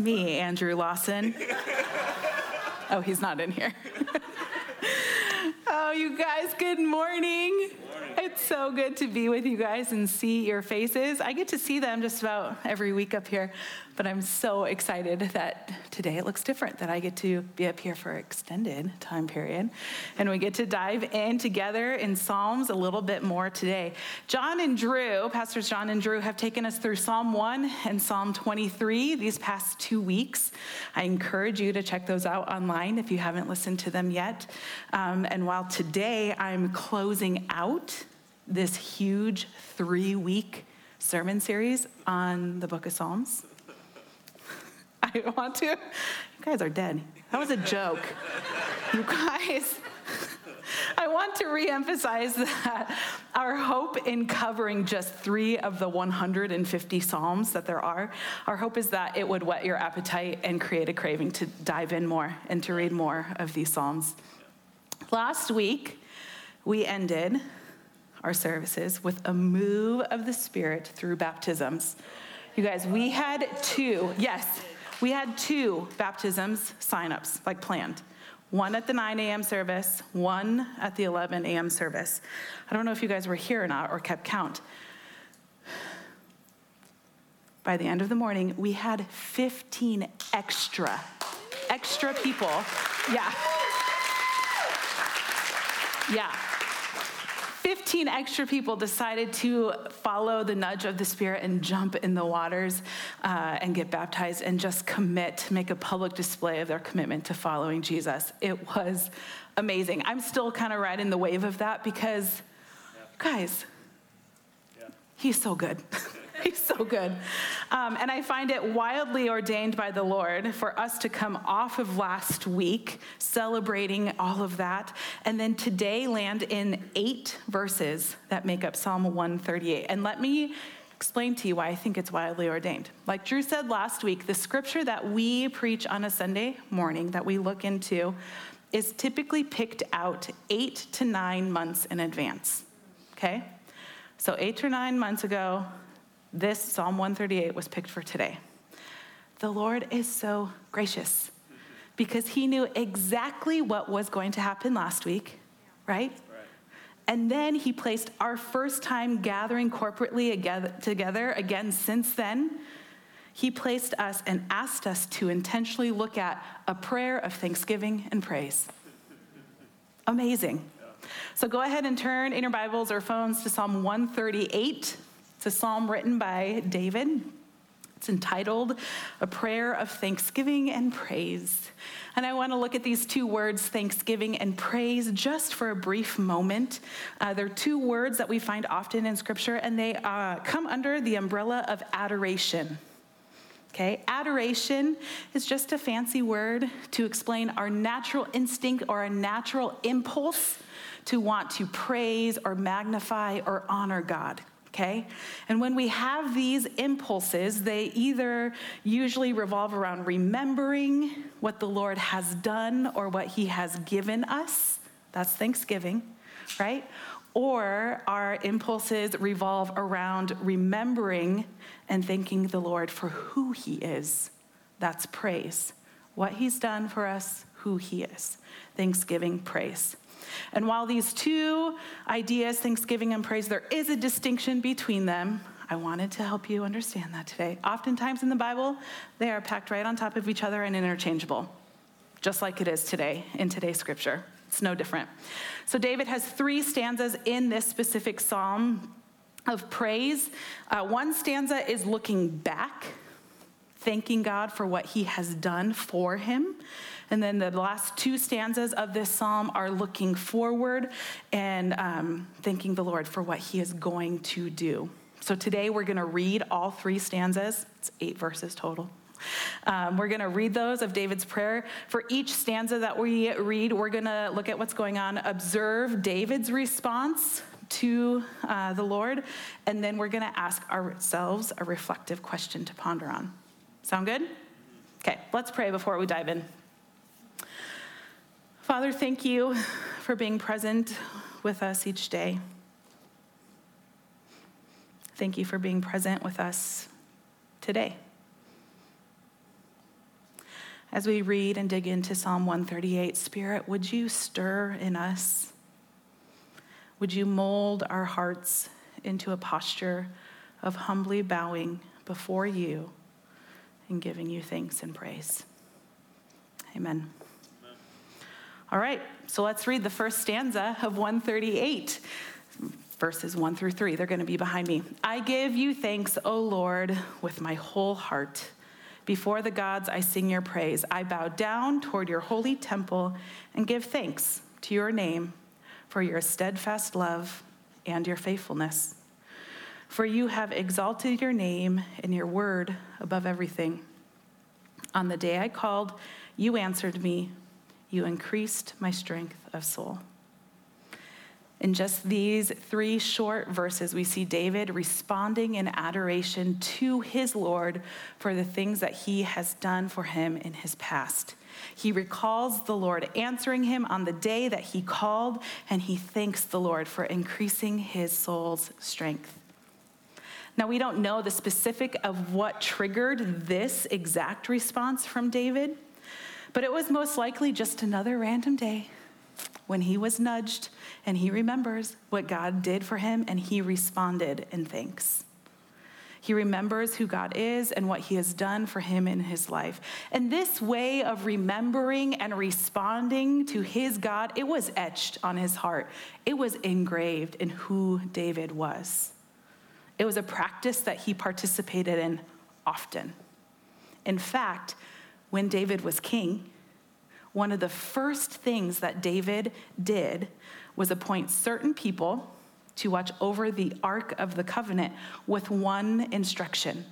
me, Andrew Lawson. oh, he's not in here. oh, you guys, good morning. It's so good to be with you guys and see your faces. I get to see them just about every week up here, but I'm so excited that today it looks different, that I get to be up here for an extended time period. And we get to dive in together in Psalms a little bit more today. John and Drew, Pastors John and Drew, have taken us through Psalm 1 and Psalm 23 these past two weeks. I encourage you to check those out online if you haven't listened to them yet. Um, and while today I'm closing out this huge three week sermon series on the book of Psalms. I want to. You guys are dead. That was a joke. You guys. I want to reemphasize that our hope in covering just three of the 150 Psalms that there are, our hope is that it would whet your appetite and create a craving to dive in more and to read more of these Psalms. Last week, we ended our services with a move of the Spirit through baptisms. You guys, we had two, yes, we had two baptisms signups, like planned. One at the 9 a.m. service, one at the 11 a.m. service. I don't know if you guys were here or not or kept count. By the end of the morning, we had 15 extra, extra people. Yeah. Yeah. 15 extra people decided to follow the nudge of the Spirit and jump in the waters uh, and get baptized and just commit, to make a public display of their commitment to following Jesus. It was amazing. I'm still kind of riding the wave of that because, yeah. guys, yeah. he's so good. He's so good. Um, and I find it wildly ordained by the Lord for us to come off of last week celebrating all of that, and then today land in eight verses that make up Psalm 138. And let me explain to you why I think it's wildly ordained. Like Drew said last week, the scripture that we preach on a Sunday morning that we look into is typically picked out eight to nine months in advance. Okay? So, eight or nine months ago, this Psalm 138 was picked for today. The Lord is so gracious because he knew exactly what was going to happen last week, right? And then he placed our first time gathering corporately together again since then. He placed us and asked us to intentionally look at a prayer of thanksgiving and praise. Amazing. So go ahead and turn in your Bibles or phones to Psalm 138. It's a psalm written by David. It's entitled A Prayer of Thanksgiving and Praise. And I want to look at these two words, thanksgiving and praise, just for a brief moment. Uh, they're two words that we find often in Scripture, and they uh, come under the umbrella of adoration. Okay, adoration is just a fancy word to explain our natural instinct or a natural impulse to want to praise or magnify or honor God okay? And when we have these impulses, they either usually revolve around remembering what the Lord has done or what he has given us. That's Thanksgiving, right? Or our impulses revolve around remembering and thanking the Lord for who he is. That's praise. What he's done for us, who he is. Thanksgiving, praise. And while these two ideas, thanksgiving and praise, there is a distinction between them. I wanted to help you understand that today. Oftentimes in the Bible, they are packed right on top of each other and interchangeable, just like it is today in today's scripture. It's no different. So, David has three stanzas in this specific psalm of praise. Uh, one stanza is looking back, thanking God for what he has done for him. And then the last two stanzas of this psalm are looking forward and um, thanking the Lord for what he is going to do. So today we're going to read all three stanzas, it's eight verses total. Um, we're going to read those of David's prayer. For each stanza that we read, we're going to look at what's going on, observe David's response to uh, the Lord, and then we're going to ask ourselves a reflective question to ponder on. Sound good? Okay, let's pray before we dive in. Father, thank you for being present with us each day. Thank you for being present with us today. As we read and dig into Psalm 138, Spirit, would you stir in us? Would you mold our hearts into a posture of humbly bowing before you and giving you thanks and praise? Amen. All right, so let's read the first stanza of 138 verses 1 through 3. They're going to be behind me. I give you thanks, O Lord, with my whole heart. Before the gods, I sing your praise. I bow down toward your holy temple and give thanks to your name for your steadfast love and your faithfulness. For you have exalted your name and your word above everything. On the day I called, you answered me. You increased my strength of soul. In just these three short verses, we see David responding in adoration to his Lord for the things that he has done for him in his past. He recalls the Lord answering him on the day that he called, and he thanks the Lord for increasing his soul's strength. Now, we don't know the specific of what triggered this exact response from David, but it was most likely just another random day when he was nudged and he remembers what God did for him and he responded in thanks. He remembers who God is and what he has done for him in his life. And this way of remembering and responding to his God, it was etched on his heart. It was engraved in who David was. It was a practice that he participated in often. In fact, when David was king, one of the first things that David did was appoint certain people to watch over the Ark of the Covenant with one instruction.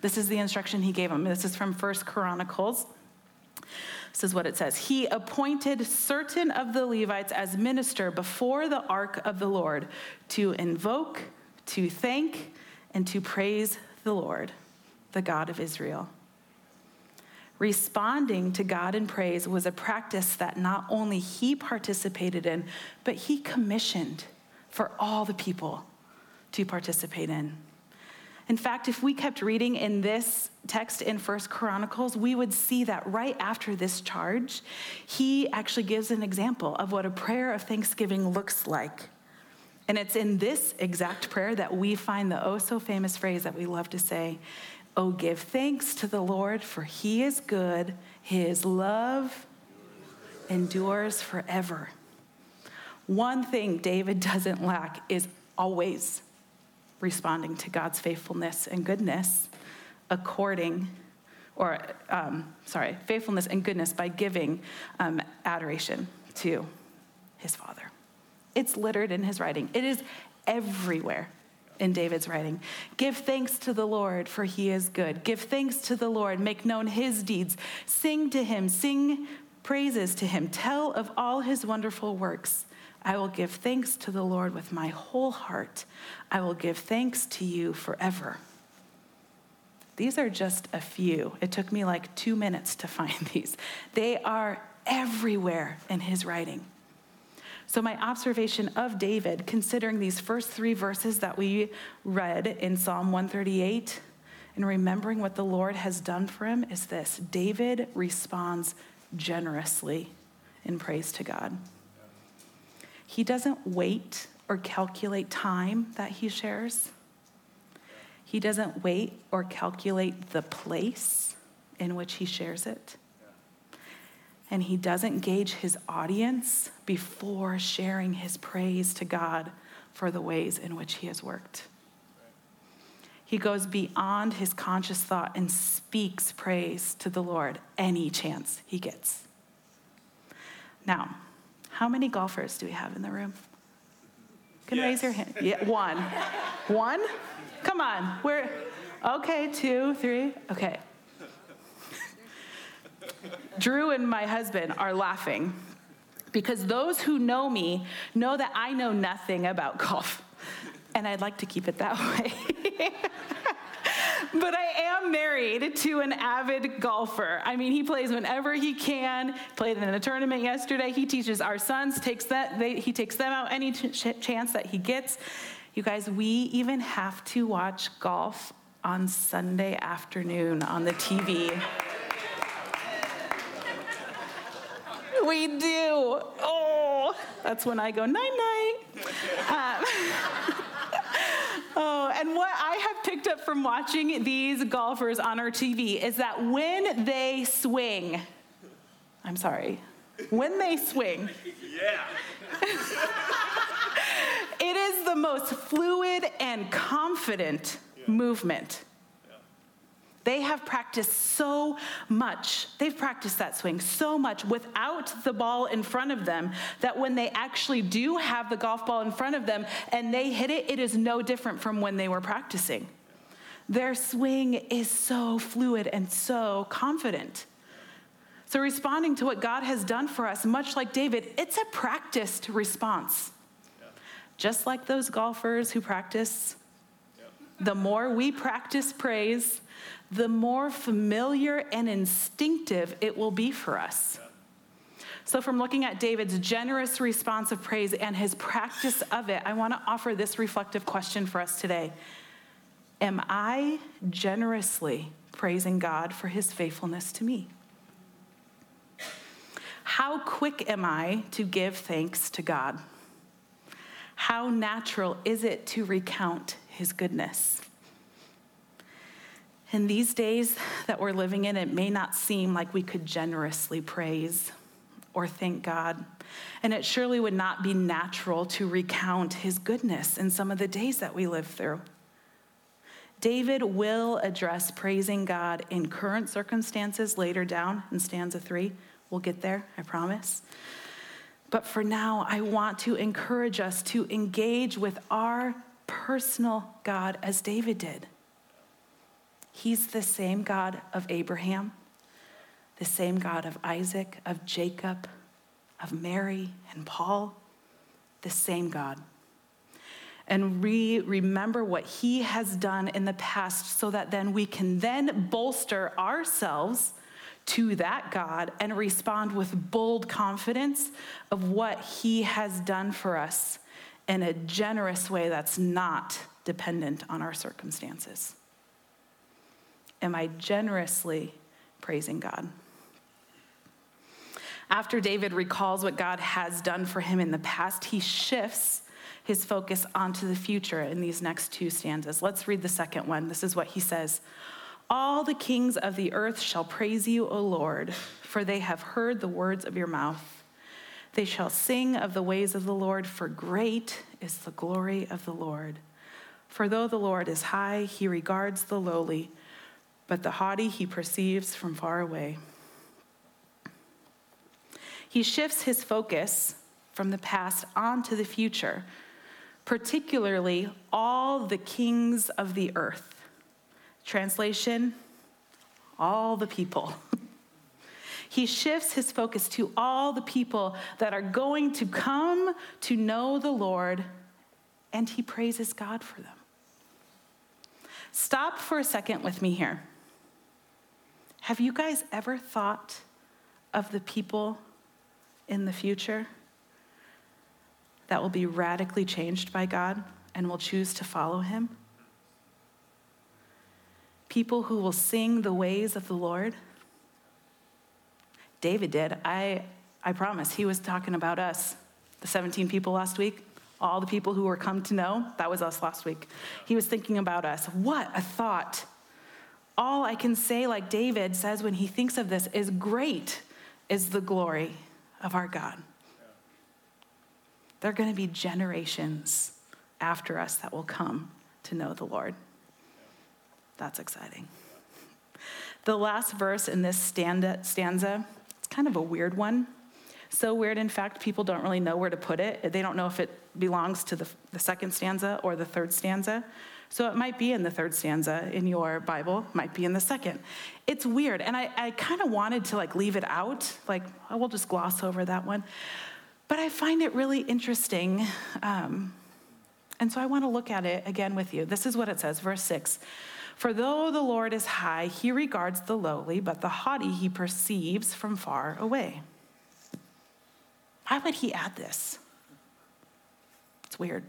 This is the instruction he gave them. This is from First Chronicles. This is what it says. He appointed certain of the Levites as minister before the ark of the Lord to invoke, to thank, and to praise the Lord, the God of Israel. Responding to God in praise was a practice that not only he participated in, but he commissioned for all the people to participate in. In fact, if we kept reading in this text in First Chronicles, we would see that right after this charge, he actually gives an example of what a prayer of thanksgiving looks like. And it's in this exact prayer that we find the oh so famous phrase that we love to say Oh, give thanks to the Lord, for he is good. His love endures forever. One thing David doesn't lack is always responding to God's faithfulness and goodness according, or um, sorry, faithfulness and goodness by giving um, adoration to his Father. It's littered in his writing, it is everywhere in David's writing. Give thanks to the Lord, for he is good. Give thanks to the Lord, make known his deeds. Sing to him, sing praises to him. Tell of all his wonderful works. I will give thanks to the Lord with my whole heart. I will give thanks to you forever. These are just a few. It took me like two minutes to find these. They are everywhere in his writing. So, my observation of David, considering these first three verses that we read in Psalm 138 and remembering what the Lord has done for him, is this David responds generously in praise to God. He doesn't wait or calculate time that he shares. He doesn't wait or calculate the place in which he shares it and he doesn't gauge his audience before sharing his praise to God for the ways in which he has worked. He goes beyond his conscious thought and speaks praise to the Lord any chance he gets. Now, how many golfers do we have in the room? Can yes. raise your hand? Yeah, one. one? Come on. We're okay, two, three. Okay. Drew and my husband are laughing because those who know me know that I know nothing about golf. And I'd like to keep it that way. but I am married to an avid golfer. I mean, he plays whenever he can. Played in a tournament yesterday. He teaches our sons. Takes that. They, he takes them out any ch- chance that he gets. You guys, we even have to watch golf on Sunday afternoon on the TV. We do. Oh, that's when I go night night. Um, oh, and what I have picked up from watching these golfers on our TV is that when they swing, I'm sorry, when they swing, yeah. it is the most fluid and confident yeah. movement. They have practiced so much. They've practiced that swing so much without the ball in front of them that when they actually do have the golf ball in front of them and they hit it, it is no different from when they were practicing. Their swing is so fluid and so confident. So, responding to what God has done for us, much like David, it's a practiced response. Just like those golfers who practice, the more we practice praise, the more familiar and instinctive it will be for us. So, from looking at David's generous response of praise and his practice of it, I want to offer this reflective question for us today Am I generously praising God for his faithfulness to me? How quick am I to give thanks to God? How natural is it to recount his goodness? In these days that we're living in, it may not seem like we could generously praise or thank God. And it surely would not be natural to recount his goodness in some of the days that we live through. David will address praising God in current circumstances later down in stanza three. We'll get there, I promise. But for now, I want to encourage us to engage with our personal God as David did. He's the same God of Abraham, the same God of Isaac, of Jacob, of Mary and Paul, the same God. And we remember what he has done in the past so that then we can then bolster ourselves to that God and respond with bold confidence of what he has done for us in a generous way that's not dependent on our circumstances. Am I generously praising God? After David recalls what God has done for him in the past, he shifts his focus onto the future in these next two stanzas. Let's read the second one. This is what he says All the kings of the earth shall praise you, O Lord, for they have heard the words of your mouth. They shall sing of the ways of the Lord, for great is the glory of the Lord. For though the Lord is high, he regards the lowly but the haughty he perceives from far away. He shifts his focus from the past onto the future, particularly all the kings of the earth. Translation all the people. he shifts his focus to all the people that are going to come to know the Lord, and he praises God for them. Stop for a second with me here. Have you guys ever thought of the people in the future that will be radically changed by God and will choose to follow Him? People who will sing the ways of the Lord? David did. I, I promise. He was talking about us, the 17 people last week, all the people who were come to know. That was us last week. He was thinking about us. What a thought all I can say, like David says when he thinks of this, is great is the glory of our God. There are going to be generations after us that will come to know the Lord. That's exciting. The last verse in this stanza, it's kind of a weird one. So weird, in fact, people don't really know where to put it. They don't know if it belongs to the, the second stanza or the third stanza. So it might be in the third stanza in your Bible, might be in the second. It's weird. And I, I kind of wanted to like leave it out, like, oh, we'll just gloss over that one. But I find it really interesting. Um, and so I want to look at it again with you. This is what it says, verse 6. For though the Lord is high, he regards the lowly, but the haughty he perceives from far away. Why would he add this? It's weird.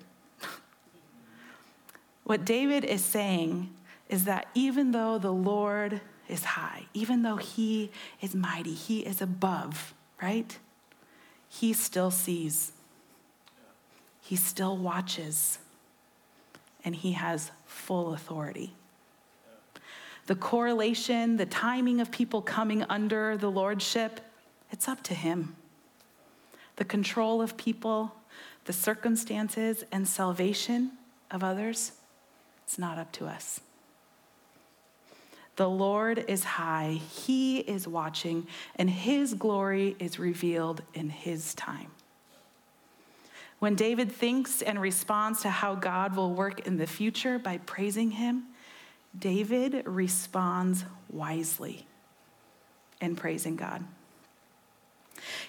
What David is saying is that even though the Lord is high, even though he is mighty, he is above, right? he still sees, he still watches, and he has full authority. The correlation, the timing of people coming under the lordship, it's up to him. The control of people, the circumstances, and salvation of others, it's not up to us. The Lord is high, He is watching, and His glory is revealed in His time. When David thinks and responds to how God will work in the future by praising Him, David responds wisely in praising God.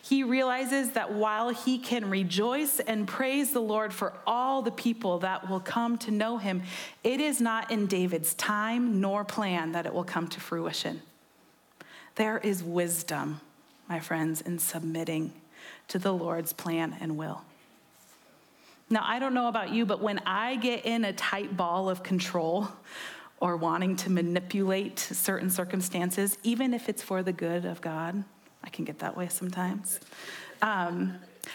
He realizes that while he can rejoice and praise the Lord for all the people that will come to know him, it is not in David's time nor plan that it will come to fruition. There is wisdom, my friends, in submitting to the Lord's plan and will. Now, I don't know about you, but when I get in a tight ball of control or wanting to manipulate certain circumstances, even if it's for the good of God, I can get that way sometimes. Um,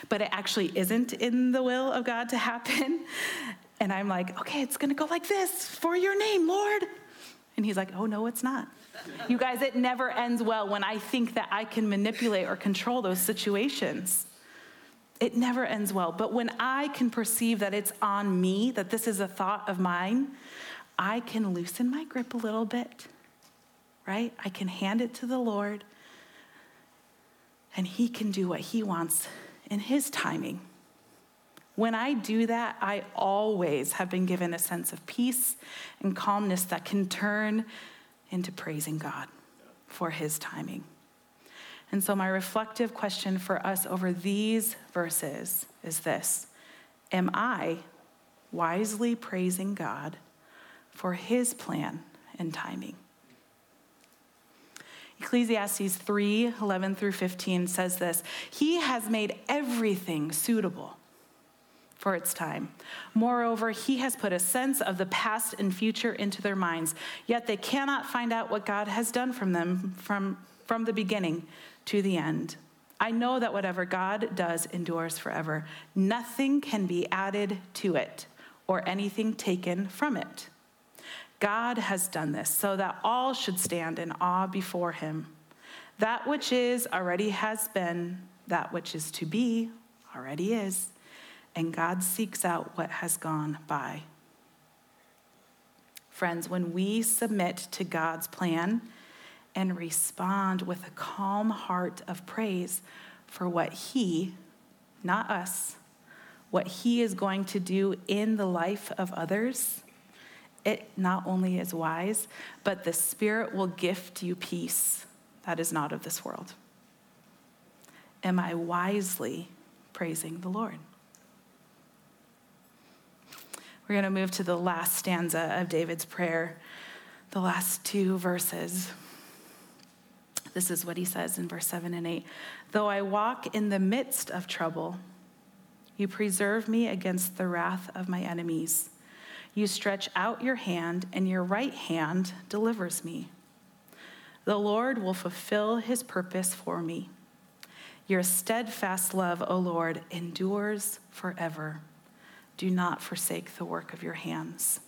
but it actually isn't in the will of God to happen. And I'm like, okay, it's gonna go like this for your name, Lord. And he's like, oh, no, it's not. You guys, it never ends well when I think that I can manipulate or control those situations. It never ends well. But when I can perceive that it's on me, that this is a thought of mine, I can loosen my grip a little bit, right? I can hand it to the Lord and He can do what He wants in His timing. When I do that, I always have been given a sense of peace and calmness that can turn into praising God for His timing. And so, my reflective question for us over these verses is this Am I wisely praising God for His plan and timing? Ecclesiastes 3 11 through 15 says this He has made everything suitable for its time. Moreover, he has put a sense of the past and future into their minds, yet they cannot find out what God has done from them from, from the beginning to the end. I know that whatever God does endures forever. Nothing can be added to it or anything taken from it. God has done this so that all should stand in awe before him. That which is already has been, that which is to be already is, and God seeks out what has gone by. Friends, when we submit to God's plan and respond with a calm heart of praise for what He, not us, what He is going to do in the life of others, it not only is wise, but the Spirit will gift you peace that is not of this world. Am I wisely praising the Lord? We're going to move to the last stanza of David's prayer, the last two verses. This is what he says in verse 7 and 8 Though I walk in the midst of trouble, you preserve me against the wrath of my enemies. You stretch out your hand, and your right hand delivers me. The Lord will fulfill his purpose for me. Your steadfast love, O Lord, endures forever. Do not forsake the work of your hands.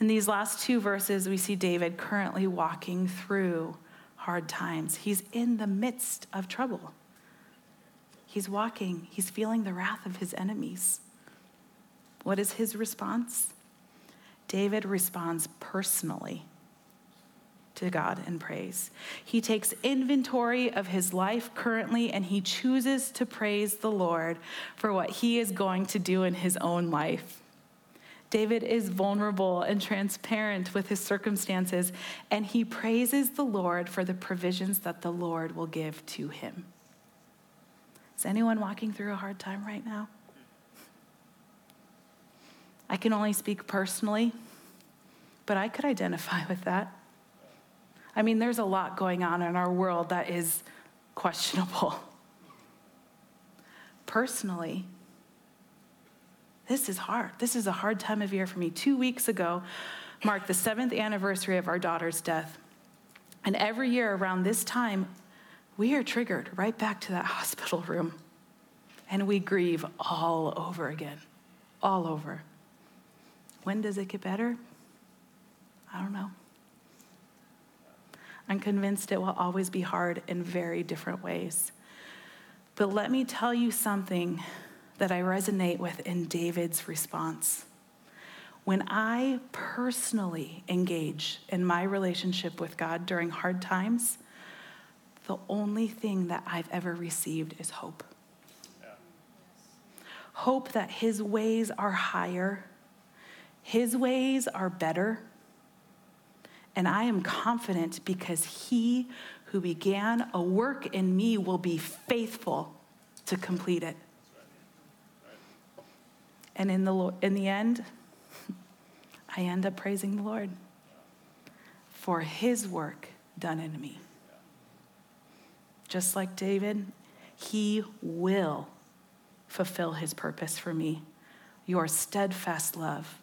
In these last two verses, we see David currently walking through hard times. He's in the midst of trouble. He's walking, he's feeling the wrath of his enemies. What is his response? David responds personally to God in praise. He takes inventory of his life currently and he chooses to praise the Lord for what he is going to do in his own life. David is vulnerable and transparent with his circumstances, and he praises the Lord for the provisions that the Lord will give to him. Is anyone walking through a hard time right now? I can only speak personally, but I could identify with that. I mean, there's a lot going on in our world that is questionable. Personally, this is hard. This is a hard time of year for me. Two weeks ago marked the seventh anniversary of our daughter's death. And every year around this time, we are triggered right back to that hospital room and we grieve all over again, all over. When does it get better? I don't know. I'm convinced it will always be hard in very different ways. But let me tell you something that I resonate with in David's response. When I personally engage in my relationship with God during hard times, the only thing that I've ever received is hope. Yeah. Hope that His ways are higher, His ways are better. And I am confident because He who began a work in me will be faithful to complete it. And in the, in the end, I end up praising the Lord for his work done in me. Just like David, he will fulfill his purpose for me. Your steadfast love,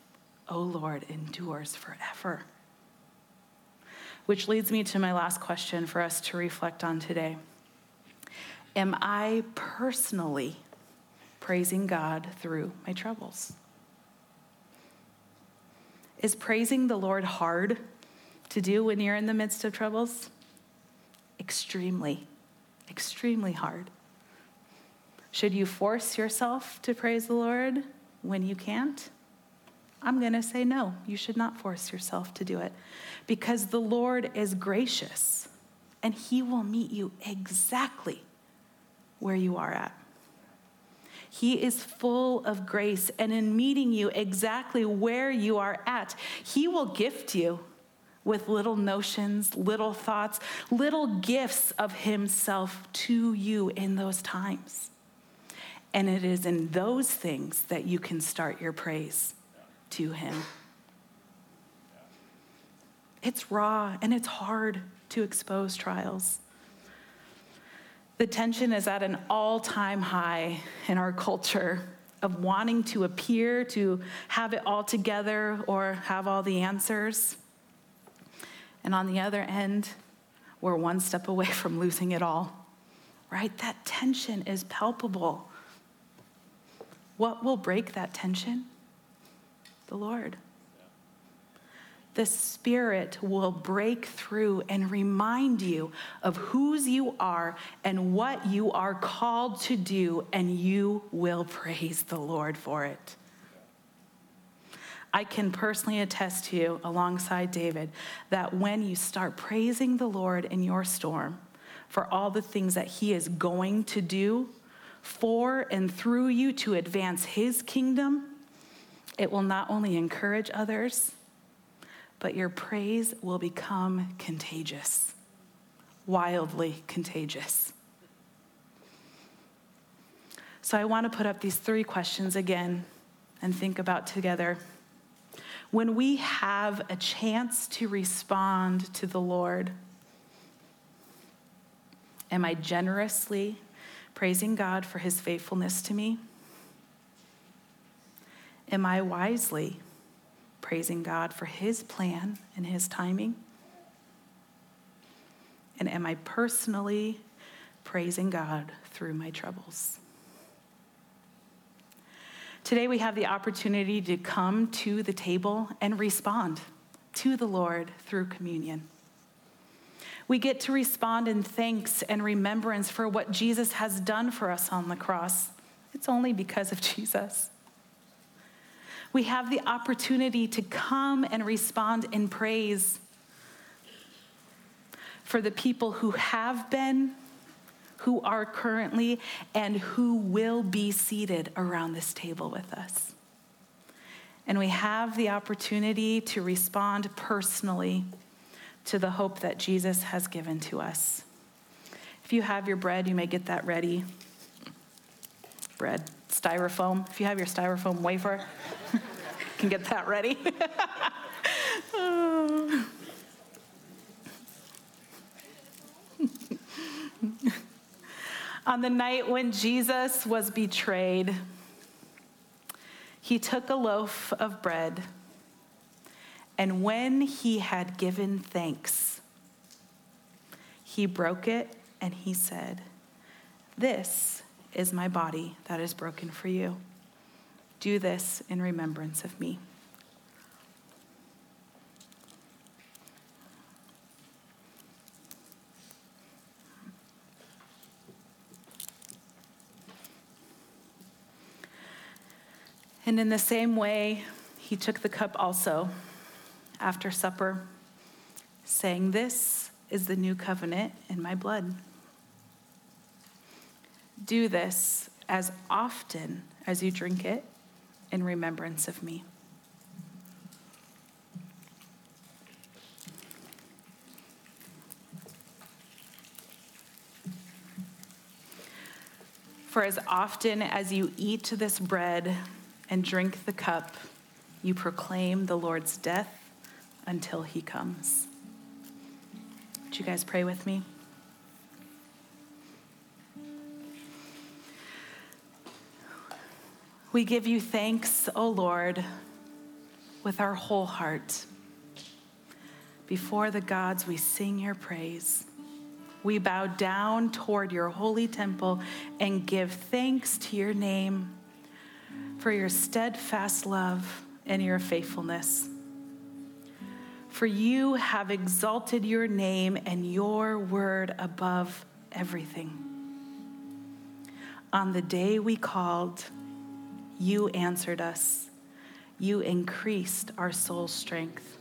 O Lord, endures forever. Which leads me to my last question for us to reflect on today. Am I personally praising God through my troubles? Is praising the Lord hard to do when you're in the midst of troubles? Extremely, extremely hard. Should you force yourself to praise the Lord when you can't? I'm going to say no. You should not force yourself to do it because the Lord is gracious and He will meet you exactly where you are at. He is full of grace, and in meeting you exactly where you are at, He will gift you with little notions, little thoughts, little gifts of Himself to you in those times. And it is in those things that you can start your praise to Him. It's raw and it's hard to expose trials. The tension is at an all time high in our culture of wanting to appear to have it all together or have all the answers. And on the other end, we're one step away from losing it all, right? That tension is palpable. What will break that tension? The Lord the Spirit will break through and remind you of whose you are and what you are called to do, and you will praise the Lord for it. I can personally attest to you, alongside David, that when you start praising the Lord in your storm for all the things that He is going to do for and through you to advance His kingdom, it will not only encourage others, but your praise will become contagious, wildly contagious. So I want to put up these three questions again and think about together. When we have a chance to respond to the Lord, am I generously praising God for his faithfulness to me? Am I wisely praising God for His plan and His timing? And am I personally praising God through my troubles? Today, we have the opportunity to come to the table and respond to the Lord through communion. We get to respond in thanks and remembrance for what Jesus has done for us on the cross. It's only because of Jesus we have the opportunity to come and respond in praise for the people who have been, who are currently, and who will be seated around this table with us. And we have the opportunity to respond personally to the hope that Jesus has given to us. If you have your bread, you may get that ready. Bread styrofoam. If you have your styrofoam wafer, can get that ready. On the night when Jesus was betrayed, he took a loaf of bread, and when he had given thanks, he broke it and he said, This is my body that is broken for you. Do this in remembrance of me. And in the same way, he took the cup also after supper, saying, This is the new covenant in my blood. Do this as often as you drink it in remembrance of me. For as often as you eat this bread and drink the cup, you proclaim the Lord's death until he comes. Would you guys pray with me? We give you thanks, O Lord, with our whole heart. Before the gods, we sing your praise. We bow down toward your holy temple and give thanks to your name for your steadfast love and your faithfulness. For you have exalted your name and your word above everything. On the day we called, you answered us. You increased our soul's strength.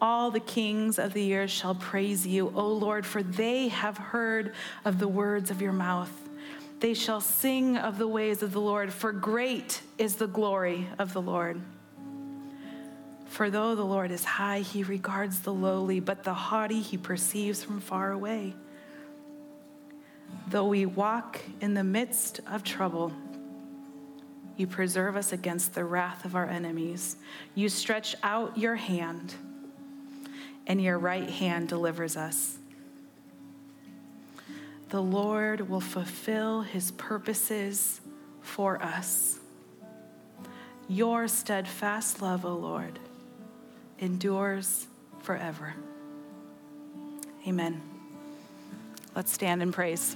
All the kings of the earth shall praise you, O Lord, for they have heard of the words of your mouth. They shall sing of the ways of the Lord, for great is the glory of the Lord. For though the Lord is high, he regards the lowly, but the haughty he perceives from far away. Though we walk in the midst of trouble, you preserve us against the wrath of our enemies. You stretch out your hand, and your right hand delivers us. The Lord will fulfill his purposes for us. Your steadfast love, O Lord, endures forever. Amen. Let's stand and praise.